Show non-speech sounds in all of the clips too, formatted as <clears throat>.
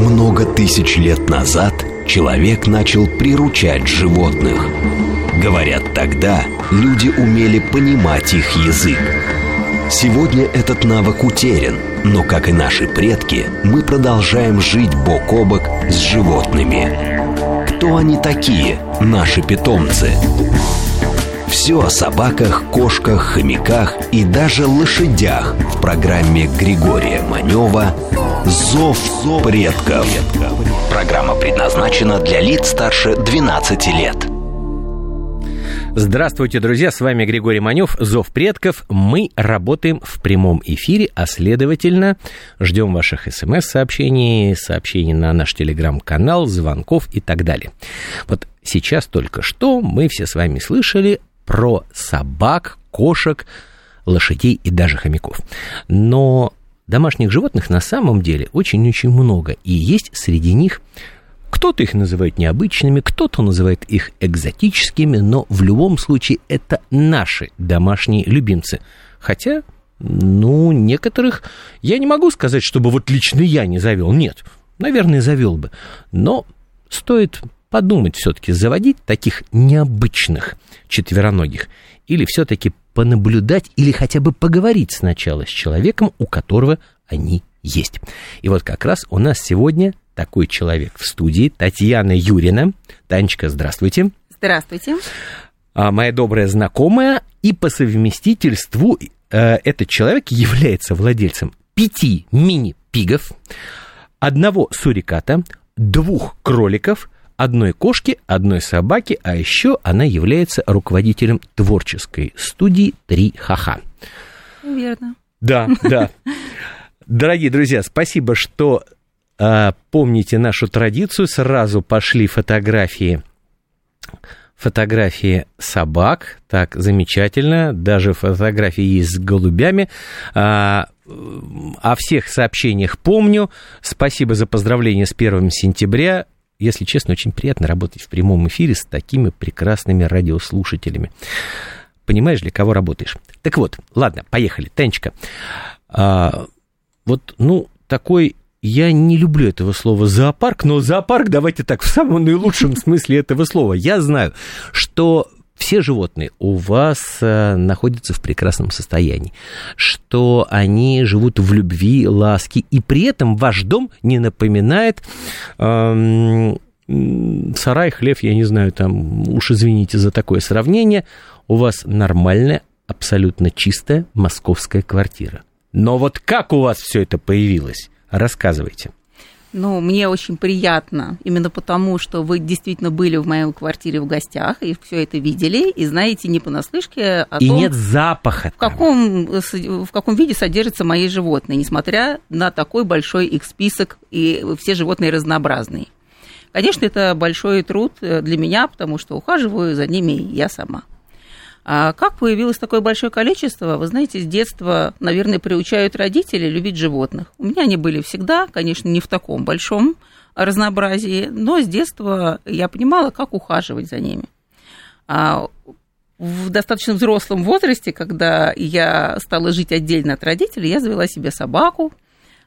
Много тысяч лет назад человек начал приручать животных. Говорят, тогда люди умели понимать их язык. Сегодня этот навык утерян, но, как и наши предки, мы продолжаем жить бок о бок с животными. Кто они такие, наши питомцы? Все о собаках, кошках, хомяках и даже лошадях в программе Григория Манева «Зов предков». Программа предназначена для лиц старше 12 лет. Здравствуйте, друзья, с вами Григорий Манев, Зов предков. Мы работаем в прямом эфире, а следовательно, ждем ваших смс-сообщений, сообщений на наш телеграм-канал, звонков и так далее. Вот сейчас только что мы все с вами слышали про собак, кошек, лошадей и даже хомяков. Но домашних животных на самом деле очень-очень много, и есть среди них кто-то их называет необычными, кто-то называет их экзотическими, но в любом случае это наши домашние любимцы. Хотя, ну, некоторых я не могу сказать, чтобы вот лично я не завел. Нет, наверное, завел бы. Но стоит подумать все-таки, заводить таких необычных четвероногих или все-таки понаблюдать или хотя бы поговорить сначала с человеком, у которого они есть. И вот как раз у нас сегодня такой человек в студии, Татьяна Юрина. Танечка, здравствуйте. Здравствуйте. А, моя добрая знакомая, и по совместительству э, этот человек является владельцем пяти мини-пигов, одного суриката, двух кроликов – одной кошки, одной собаки, а еще она является руководителем творческой студии «Три ха-ха». Верно. Да, да. Дорогие друзья, спасибо, что э, помните нашу традицию. Сразу пошли фотографии фотографии собак, так, замечательно, даже фотографии есть с голубями. А, о всех сообщениях помню. Спасибо за поздравление с 1 сентября если честно, очень приятно работать в прямом эфире с такими прекрасными радиослушателями. Понимаешь, для кого работаешь? Так вот, ладно, поехали. Танечка, а, вот, ну, такой я не люблю этого слова зоопарк, но зоопарк, давайте так, в самом наилучшем смысле этого слова. Я знаю, что все животные у вас э, находятся в прекрасном состоянии, что они живут в любви, ласке, и при этом ваш дом не напоминает эм, сарай, хлев, я не знаю, там, уж извините за такое сравнение, у вас нормальная, абсолютно чистая московская квартира. Но вот как у вас все это появилось? Рассказывайте. Ну, мне очень приятно, именно потому, что вы действительно были в моей квартире в гостях и все это видели, и знаете не понаслышке о и том, нет запаха. В каком, в каком виде содержатся мои животные, несмотря на такой большой их список, и все животные разнообразные. Конечно, это большой труд для меня, потому что ухаживаю за ними я сама. А как появилось такое большое количество? Вы знаете, с детства, наверное, приучают родители любить животных. У меня они были всегда, конечно, не в таком большом разнообразии, но с детства я понимала, как ухаживать за ними. А в достаточно взрослом возрасте, когда я стала жить отдельно от родителей, я завела себе собаку,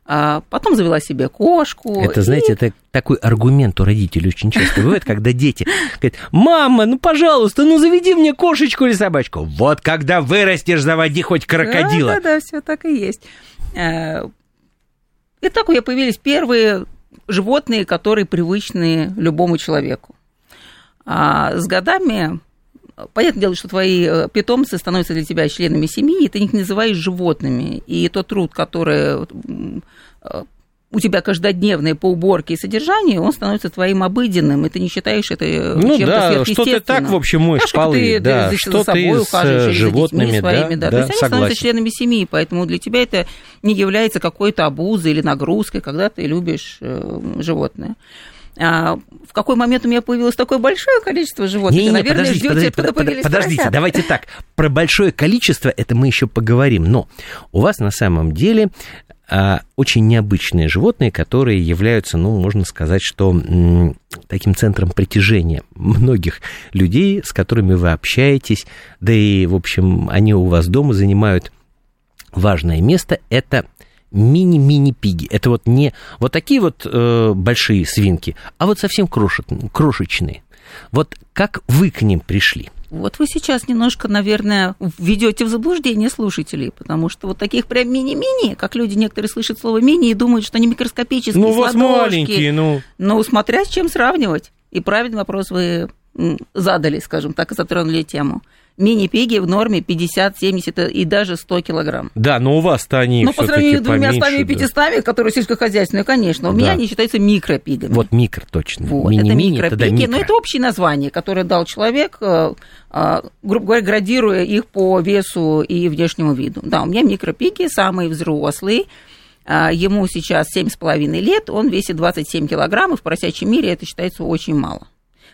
а потом завела себе кошку. Это, и... знаете, это такой аргумент у родителей очень часто бывает, когда дети говорят, мама, ну, пожалуйста, ну, заведи мне кошечку или собачку. Вот когда вырастешь, заводи хоть крокодила. Да-да-да, все так и есть. Э, и так у меня появились первые животные, которые привычны любому человеку. А с годами Понятное дело, что твои э, питомцы становятся для тебя членами семьи, и ты их называешь животными. И тот труд, который э, у тебя каждодневный по уборке и содержанию, он становится твоим обыденным, и ты не считаешь это э, ну, чем-то да, что ты так, в общем, моешь да, полы, ты, да, ты, что за собой ты ухаживаешь, с животными, детьми своими, да, да, да, то есть согласен. они становятся членами семьи, поэтому для тебя это не является какой-то обузой или нагрузкой, когда ты любишь э, животное. А, в какой момент у меня появилось такое большое количество животных? Не, не, Наверное, подождите, подождите, под, подождите, поросята. давайте так. Про большое количество это мы еще поговорим. Но у вас на самом деле а, очень необычные животные, которые являются, ну, можно сказать, что таким центром притяжения многих людей, с которыми вы общаетесь, да и, в общем, они у вас дома занимают важное место. Это мини-мини-пиги. Это вот не вот такие вот э, большие свинки, а вот совсем крошек, крошечные. Вот как вы к ним пришли? Вот вы сейчас немножко, наверное, введете в заблуждение слушателей, потому что вот таких прям мини-мини, как люди некоторые слышат слово мини и думают, что они микроскопические, Ну, вас маленькие, ну. Ну, смотря с чем сравнивать. И правильный вопрос вы задали, скажем так, и затронули тему мини-пиги в норме 50, 70 и даже 100 килограмм. Да, но у вас-то они Ну, по сравнению с двумя стами 500, да. которые сельскохозяйственные, конечно. У да. меня они считаются микропигами. Вот микро, точно. Вот, Мини это микропиги, микро. но это общее название, которое дал человек, э, э, грубо говоря, градируя их по весу и внешнему виду. Да, у меня микропиги, самые взрослые, э, Ему сейчас 7,5 лет, он весит 27 килограмм, и в поросячьем мире это считается очень мало.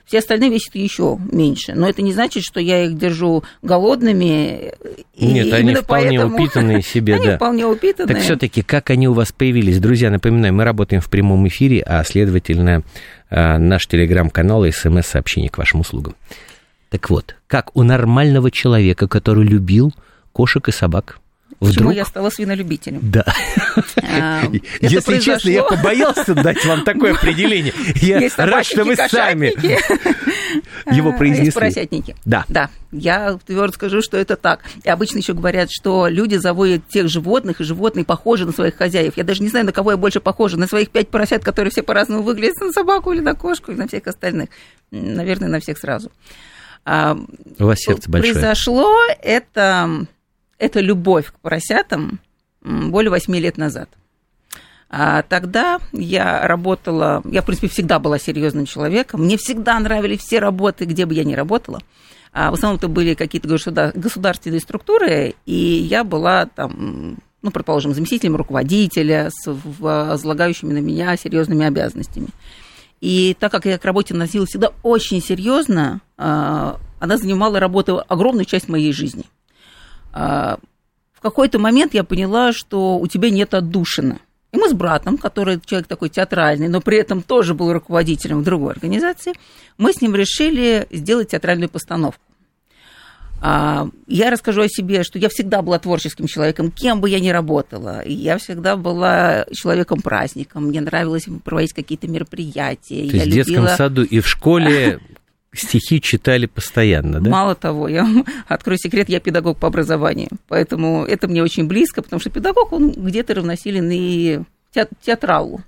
Все остальные весят еще меньше. Но это не значит, что я их держу голодными. Нет, они вполне поэтому... упитанные <laughs> себе, они да. вполне упитанные. Так все-таки, как они у вас появились? Друзья, напоминаю, мы работаем в прямом эфире, а следовательно, а, наш телеграм-канал и смс-сообщение к вашим услугам. Так вот, как у нормального человека, который любил кошек и собак, Вдруг... Почему я стала свинолюбителем? Да. А, <laughs> Если произошло... честно, я побоялся дать вам такое <laughs> определение. Я Есть рад, что вы сами <laughs> его произнесли. Есть поросятники. Да. Да. Я твердо скажу, что это так. И обычно еще говорят, что люди заводят тех животных, и животные похожи на своих хозяев. Я даже не знаю, на кого я больше похожа. На своих пять поросят, которые все по-разному выглядят, на собаку или на кошку, или на всех остальных. Наверное, на всех сразу. А, У вас сердце большое. Произошло это это любовь к поросятам более восьми лет назад. А тогда я работала, я, в принципе, всегда была серьезным человеком, мне всегда нравились все работы, где бы я ни работала. А в основном это были какие-то государственные структуры, и я была там, ну, предположим, заместителем руководителя с возлагающими на меня серьезными обязанностями. И так как я к работе носилась всегда очень серьезно, а, она занимала работу огромную часть моей жизни – в какой-то момент я поняла, что у тебя нет отдушины. И мы с братом, который человек такой театральный, но при этом тоже был руководителем в другой организации, мы с ним решили сделать театральную постановку. А, я расскажу о себе, что я всегда была творческим человеком, кем бы я ни работала. Я всегда была человеком-праздником. Мне нравилось проводить какие-то мероприятия. То есть в детском саду и в школе <laughs> стихи читали постоянно, да? Мало того, я <laughs> открою секрет, я педагог по образованию, поэтому это мне очень близко, потому что педагог, он где-то равносилен и театралу.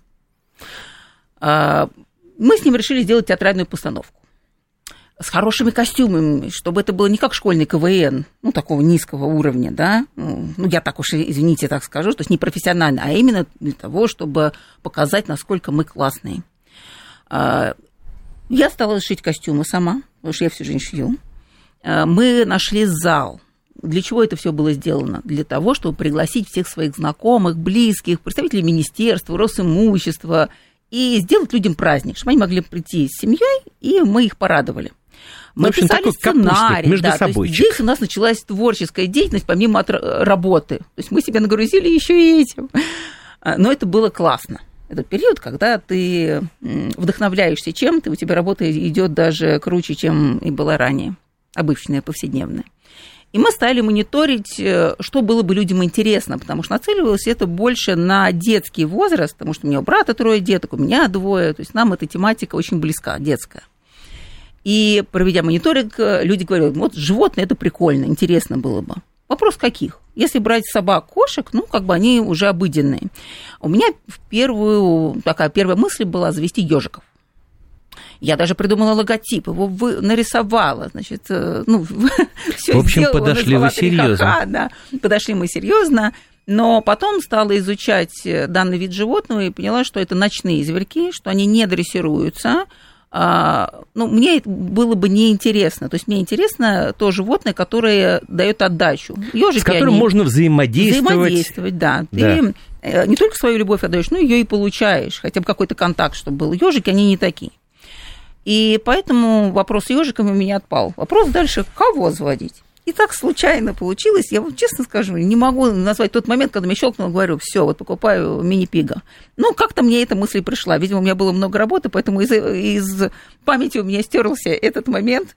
А, мы с ним решили сделать театральную постановку с хорошими костюмами, чтобы это было не как школьный КВН, ну, такого низкого уровня, да, ну, я так уж, извините, так скажу, то есть не профессионально, а именно для того, чтобы показать, насколько мы классные. Я стала шить костюмы сама, потому что я всю жизнь шью. Э, мы нашли зал. Для чего это все было сделано? Для того, чтобы пригласить всех своих знакомых, близких, представителей министерства, Росимущества, и сделать людям праздник, чтобы они могли прийти с семьей, и мы их порадовали. Мы ну, общем, писали сценарий. Между да, собой. Здесь у нас началась творческая деятельность помимо от работы. То есть мы себя нагрузили еще и этим. Э, но это было классно. Это период, когда ты вдохновляешься чем-то, у тебя работа идет даже круче, чем и была ранее, обычная, повседневная. И мы стали мониторить, э, что было бы людям интересно, потому что нацеливалось это больше на детский возраст, потому что у меня у брата трое деток, у меня двое, то есть нам эта тематика очень близка, детская. И проведя мониторинг, э, люди говорили, вот животное это прикольно, интересно было бы. Вопрос каких? Если брать собак, кошек, ну, как бы они уже обыденные. У меня в первую, такая первая мысль была завести ежиков. Я даже придумала логотип, его вы, нарисовала, значит, э, ну, <laughs> все В общем, сделала, подошли вы серьезно. Да, подошли мы серьезно, но потом стала изучать данный вид животного и поняла, что это ночные зверьки, что они не дрессируются, ну, мне было бы неинтересно. То есть мне интересно то животное, которое дает отдачу. Ёжики, С которым они... можно взаимодействовать. Взаимодействовать, да. да. Ты э, не только свою любовь отдаешь, но ее и получаешь. Хотя бы какой-то контакт, чтобы был. Ежики, они не такие. И поэтому вопрос с ежиками у меня отпал. Вопрос дальше, кого заводить? И так случайно получилось, я вам честно скажу, не могу назвать тот момент, когда мне щелкнуло, говорю, все, вот покупаю мини-пига. Ну, как-то мне эта мысль пришла. Видимо, у меня было много работы, поэтому из, из памяти у меня стерлся этот момент,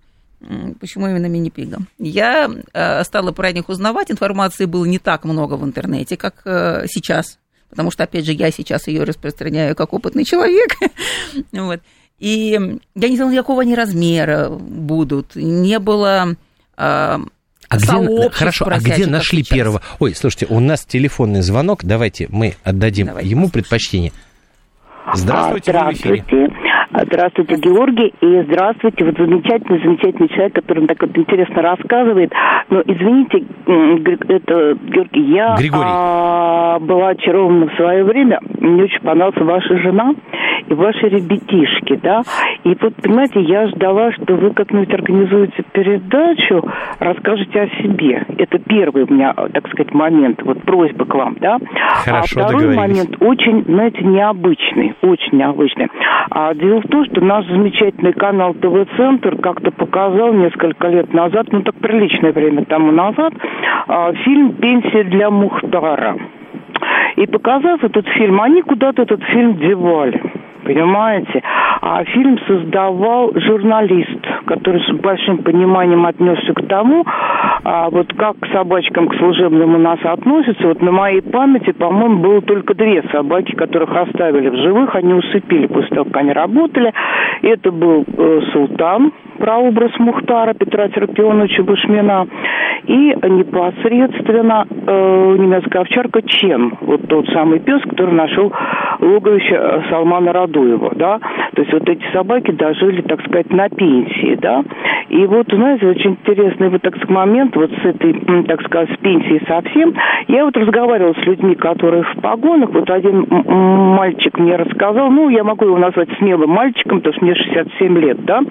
Почему именно мини-пига? Я э, стала про них узнавать, информации было не так много в интернете, как э, сейчас, потому что, опять же, я сейчас ее распространяю как опытный человек. <laughs> И я не знала, какого они размера будут. Не было а где, хорошо, а где нашли сейчас. первого? Ой, слушайте, у нас телефонный звонок. Давайте мы отдадим Давайте ему предпочтение. Здравствуйте, Здравствуйте. Здравствуйте, Георгий, и здравствуйте, вот замечательный, замечательный человек, который так вот интересно рассказывает. Но, извините, это, Георгий, я А, была очарована в свое время, мне очень понравилась ваша жена и ваши ребятишки, да, и вот, понимаете, я ждала, что вы как-нибудь организуете передачу, расскажете о себе. Это первый у меня, так сказать, момент, вот просьба к вам, да. Хорошо, а второй момент очень, знаете, необычный, очень необычный. А дело в том, что наш замечательный канал ТВ-центр как-то показал несколько лет назад, ну так приличное время тому назад, а, фильм «Пенсия для Мухтара». И показав этот фильм, они куда-то этот фильм девали понимаете? А фильм создавал журналист, который с большим пониманием отнесся к тому, а вот как к собачкам к служебным у нас относятся. Вот на моей памяти, по-моему, было только две собаки, которых оставили в живых, они усыпили после того, как они работали. Это был э, Султан, прообраз Мухтара Петра Терпионовича Бушмина, и непосредственно э, немецкая овчарка Чен, вот тот самый пес, который нашел логовище э, Салмана Радуева, да, то есть вот эти собаки дожили, так сказать, на пенсии, да, и вот, знаете, очень интересный вот так момент вот с этой, так сказать, с пенсией совсем, я вот разговаривала с людьми, которые в погонах, вот один мальчик мне рассказал, ну, я могу его назвать смелым мальчиком, потому что мне 67 лет, да,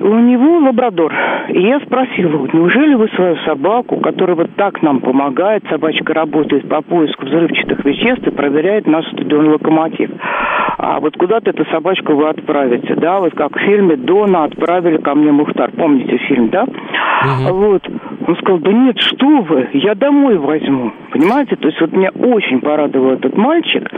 у него лабрадор. И я спросила, неужели вы свою собаку, которая вот так нам помогает, собачка работает по поиску взрывчатых веществ и проверяет наш стадион «Локомотив», а вот куда-то эту собачку вы отправите, да, вот как в фильме «Дона» отправили ко мне Мухтар, помните фильм, да? Угу. Вот, он сказал, да нет, что вы, я домой возьму, понимаете, то есть вот меня очень порадовал этот мальчик,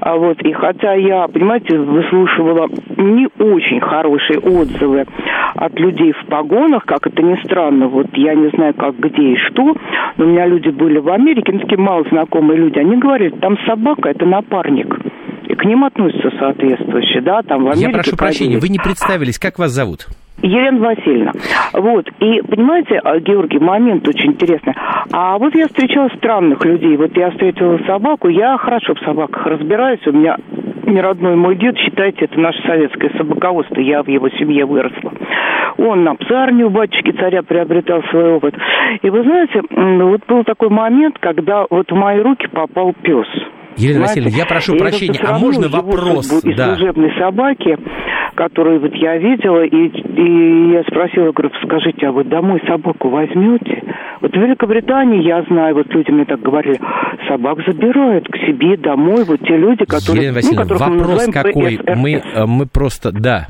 а вот, и хотя я, понимаете, выслушивала не очень хорошие отзывы от людей в погонах, как это ни странно, вот я не знаю, как, где и что, но у меня люди были в Америке, ну, такие мало знакомые люди, они говорили, там собака, это напарник. И к ним относятся соответствующие, да, там в Америке... Я прошу прощения, вы не представились, как вас зовут? Елена Васильевна. Вот. И, понимаете, а, Георгий, момент очень интересный. А вот я встречала странных людей. Вот я встретила собаку. Я хорошо в собаках разбираюсь. У меня не родной мой дед, считайте, это наше советское собаководство. Я в его семье выросла. Он на псарне у батюшки царя приобретал свой опыт. И вы знаете, вот был такой момент, когда вот в мои руки попал пес. Елена Васильевна, я прошу прощения, а можно вопрос? Из да. служебной собаки, которую вот я видела, и, и я спросила, говорю, скажите, а вы домой собаку возьмете? Вот в Великобритании, я знаю, вот люди мне так говорили, собак забирают к себе домой, вот те люди, которые... Елена Васильевна, ну, вопрос какой? Мы, э, мы просто, да,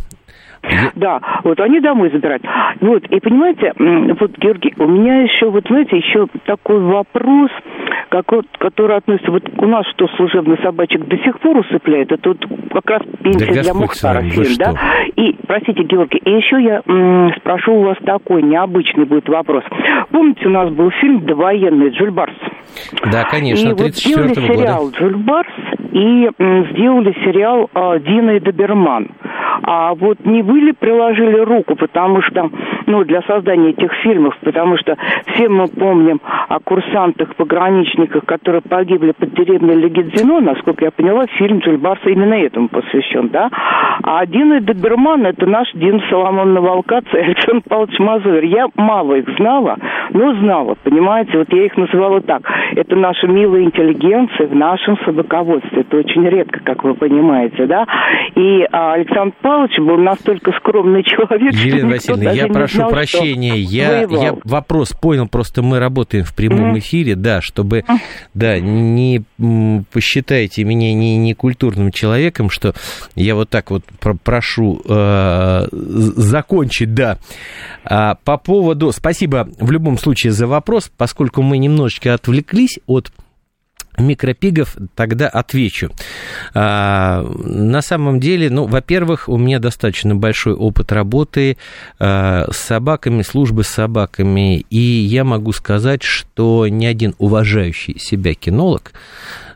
да, вот они домой забирают. Вот, и понимаете, вот, Георгий, у меня еще, вот знаете, еще такой вопрос, как вот, который относится, вот у нас что служебный собачек до сих пор усыпляет, это вот как раз пенсия да для Мухтара фильм, да? И, простите, Георгий, и еще я м, спрошу у вас такой необычный будет вопрос. Помните, у нас был фильм «Довоенный» Джуль Барс? Да, конечно, и вот сделали сериал Джуль Барс и сделали сериал э, Дина и Доберман. А вот не вы ли приложили руку, потому что, ну, для создания этих фильмов, потому что все мы помним о курсантах, пограничниках, которые погибли под деревней Легедзино, насколько я поняла, фильм Джульбарса именно этому посвящен, да? А Дина Доберман, это наш Дин Соломон Наволкац и Александр Павлович Мазур. Я мало их знала, но знала, понимаете, вот я их называла так. Это наша милая интеллигенция в нашем собаководстве. Это очень редко, как вы понимаете, да? И а, Александр Павлович был настолько скромный человек, Елена Васильевна, я прошу знал, прощения, я, я вопрос понял, просто мы работаем в прямом mm-hmm. эфире, да, чтобы, да, не посчитайте меня не, не культурным человеком, что я вот так вот прошу э, закончить, да. А, по поводу, спасибо в любом случае за вопрос, поскольку мы немножечко отвлеклись от микропигов, тогда отвечу. А, на самом деле, ну, во-первых, у меня достаточно большой опыт работы а, с собаками, службы с собаками, и я могу сказать, что ни один уважающий себя кинолог,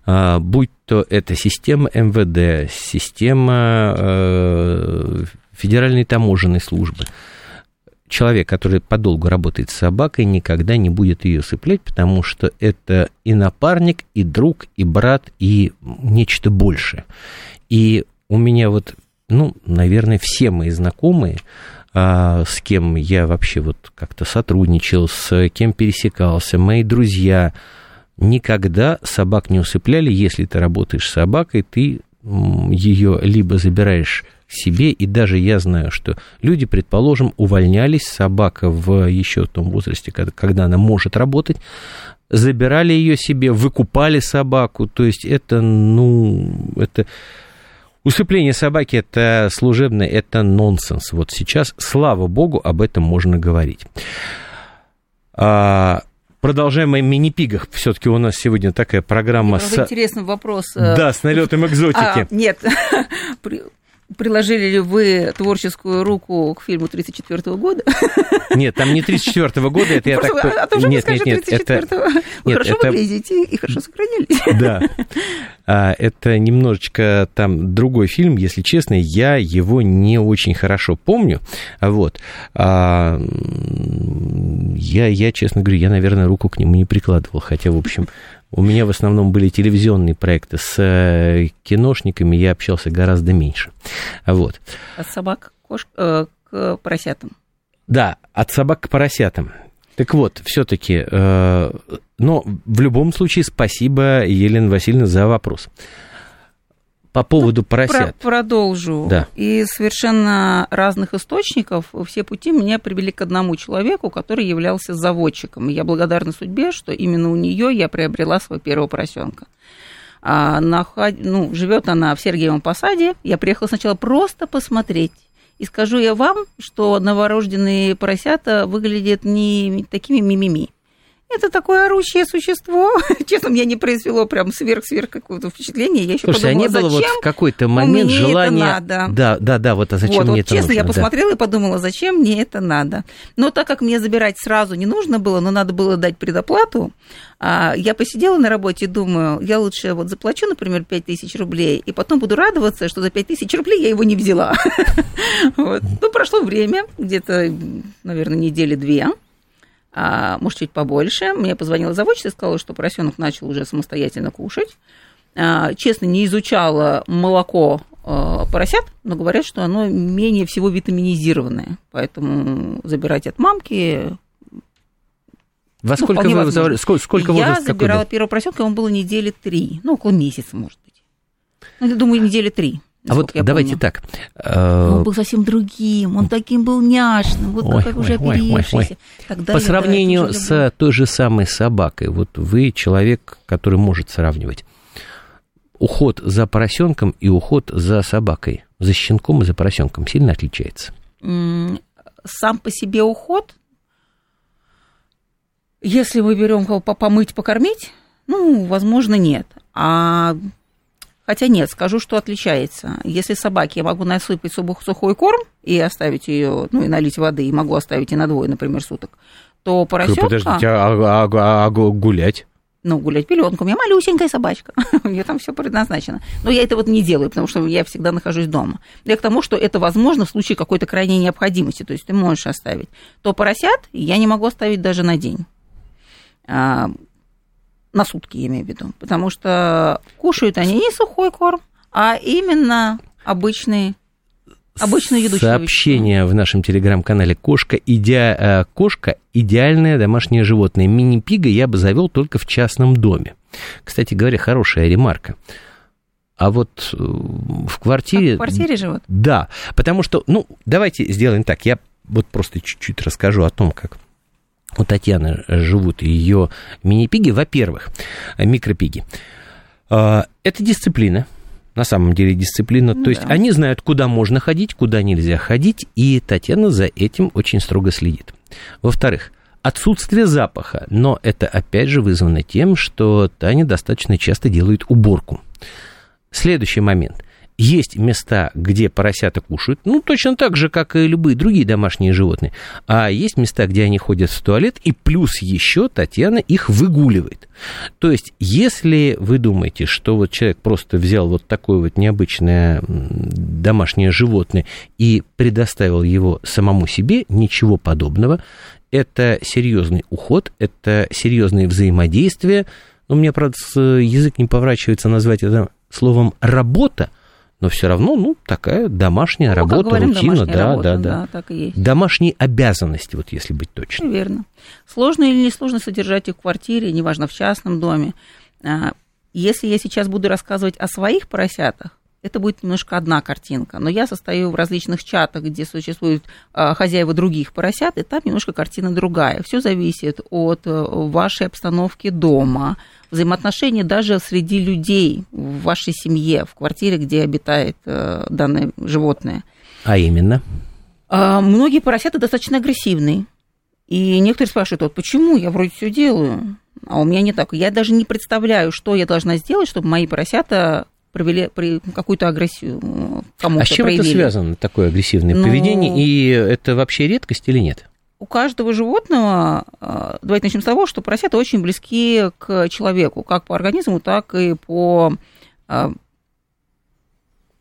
а, будь то это система МВД, система а, Федеральной таможенной службы, человек, который подолгу работает с собакой, никогда не будет ее сыплять, потому что это и напарник, и друг, и брат, и нечто большее. И у меня вот, ну, наверное, все мои знакомые, а, с кем я вообще вот как-то сотрудничал, с кем пересекался, мои друзья, никогда собак не усыпляли. Если ты работаешь с собакой, ты ее либо забираешь себе, и даже я знаю, что люди, предположим, увольнялись, собака в еще том возрасте, когда, когда она может работать, забирали ее себе, выкупали собаку, то есть это, ну, это... Усыпление собаки это служебное, это нонсенс. Вот сейчас, слава богу, об этом можно говорить. А, Продолжаем о мини-пигах. Все-таки у нас сегодня такая программа с... Интересный вопрос. Да, с налетом экзотики. А, нет, <laughs> Приложили ли вы творческую руку к фильму 1934 года? <laughs> Нет, там не 1934 года, это я так... А то нет, нет, нет, это... Вы нет, хорошо это... выглядите и хорошо сохранились. <laughs> Да, а, это немножечко там другой фильм, если честно, я его не очень хорошо помню, вот. А, я, я, честно говорю, я, наверное, руку к нему не прикладывал, хотя, в общем, у меня в основном были телевизионные проекты с э, киношниками, я общался гораздо меньше. Вот. От собак кошк, э, к поросятам. Да, от собак к поросятам. Так вот, все-таки, э, но в любом случае спасибо, Елена Васильевна, за вопрос. По поводу ну, поросят. Про продолжу. Да. Из совершенно разных источников все пути меня привели к одному человеку, который являлся заводчиком. И я благодарна судьбе, что именно у нее я приобрела своего первого поросенка. А, наход... ну, живет она в Сергиевом Посаде. Я приехала сначала просто посмотреть. И скажу я вам, что новорожденные поросята выглядят не такими мимими. Это такое орущее существо. <laughs> Честно, меня не произвело прям сверх-сверх какого-то впечатления. Я еще Слушайте, подумала, а не было зачем вот в какой-то момент мне желания... это надо? Да, да, да, вот а зачем вот, мне вот, это честно, нужно? я да. посмотрела и подумала, зачем мне это надо. Но так как мне забирать сразу не нужно было, но надо было дать предоплату, а, я посидела на работе и думаю, я лучше вот заплачу, например, 5 тысяч рублей, и потом буду радоваться, что за 5 тысяч рублей я его не взяла. <laughs> Ну, прошло время, где-то, наверное, недели две, а, может, чуть побольше. Мне позвонила заводчица и сказала, что поросенок начал уже самостоятельно кушать. А, честно, не изучала молоко а, поросят, но говорят, что оно менее всего витаминизированное. Поэтому забирать от мамки во сколько ну, вы забрали? Сколько, сколько Я забирала был? первого поросенка, ему было недели три, ну, около месяца, может быть. Ну, я думаю, недели три. А вот давайте помню. так. Он был совсем другим, он таким был няшным, вот ой, как ой, уже оперившийся. По сравнению с той же самой собакой, вот вы человек, который может сравнивать уход за поросенком и уход за собакой, за щенком и за поросенком сильно отличается? Сам по себе уход, если мы берем кого помыть, покормить, ну, возможно, нет. А Хотя нет, скажу, что отличается. Если собаке я могу насыпать сухой корм и оставить ее, ну и налить воды, и могу оставить и на двое, например, суток, то поросенка... Подождите, а, а, а, а гулять? Ну, гулять пеленку. У меня малюсенькая собачка. <laughs> у нее там все предназначено. Но я это вот не делаю, потому что я всегда нахожусь дома. Я к тому, что это возможно в случае какой-то крайней необходимости. То есть ты можешь оставить. То поросят я не могу оставить даже на день а, на сутки, я имею в виду, потому что кушают они не сухой корм, а именно обычный Обычную еду Сообщение в нашем телеграм-канале «Кошка, иде... Э, «Кошка – идеальное домашнее животное». Мини-пига я бы завел только в частном доме. Кстати говоря, хорошая ремарка. А вот э, в квартире... А в квартире живут? Да, потому что, ну, давайте сделаем так. Я вот просто чуть-чуть расскажу о том, как у Татьяны живут ее мини-пиги, во-первых, микропиги. А, это дисциплина, на самом деле дисциплина. Ну, То есть они знают, куда можно ходить, куда нельзя ходить, и Татьяна за этим очень строго следит. Во-вторых, отсутствие запаха, но это опять же вызвано тем, что Таня достаточно часто делает уборку. Следующий момент. Есть места, где поросята кушают, ну, точно так же, как и любые другие домашние животные. А есть места, где они ходят в туалет, и плюс еще Татьяна их выгуливает. То есть, если вы думаете, что вот человек просто взял вот такое вот необычное домашнее животное и предоставил его самому себе, ничего подобного, это серьезный уход, это серьезные взаимодействия. Но мне, правда, язык не поворачивается назвать это словом «работа», но все равно, ну, такая домашняя ну, работа, говорим, рутина, да, работа, да, да, да. так и есть. Домашние обязанности, вот если быть точным. Верно. Сложно или несложно содержать их в квартире, неважно, в частном доме. А, если я сейчас буду рассказывать о своих поросятах, это будет немножко одна картинка. Но я состою в различных чатах, где существуют а, хозяева других поросят, и там немножко картина другая. Все зависит от э, вашей обстановки дома, взаимоотношений даже среди людей в вашей семье, в квартире, где обитает э, данное животное. А именно? А, многие поросята достаточно агрессивные. И некоторые спрашивают, вот почему я вроде все делаю, а у меня не так. Я даже не представляю, что я должна сделать, чтобы мои поросята провели при какую-то агрессию кому-то А с чем проявили. это связано, такое агрессивное ну, поведение? И это вообще редкость или нет? У каждого животного, э, давайте начнем с того, что поросята очень близки к человеку, как по организму, так и по э,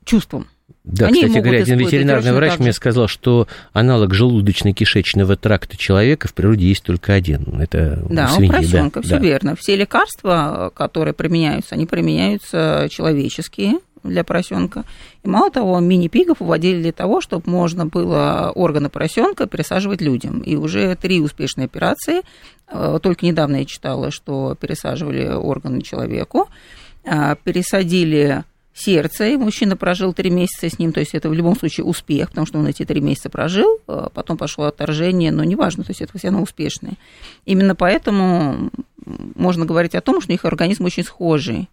чувствам. Да, Они кстати говоря, один ветеринарный врач мне сказал, что аналог желудочно-кишечного тракта человека в природе есть только один. Это да, свиньи, у поросенка, да, все да. верно. Все лекарства, которые применяются, они применяются человеческие для поросенка. И мало того, мини-пигов уводили для того, чтобы можно было органы поросенка пересаживать людям. И уже три успешные операции. Э, только недавно я читала, что пересаживали органы человеку. Э, пересадили сердце, и мужчина прожил три месяца с ним, то есть это в любом случае успех, потому что он эти три месяца прожил, а потом пошло отторжение, но неважно, то есть это все равно успешные. Именно поэтому можно говорить о том, что их организм очень схожий.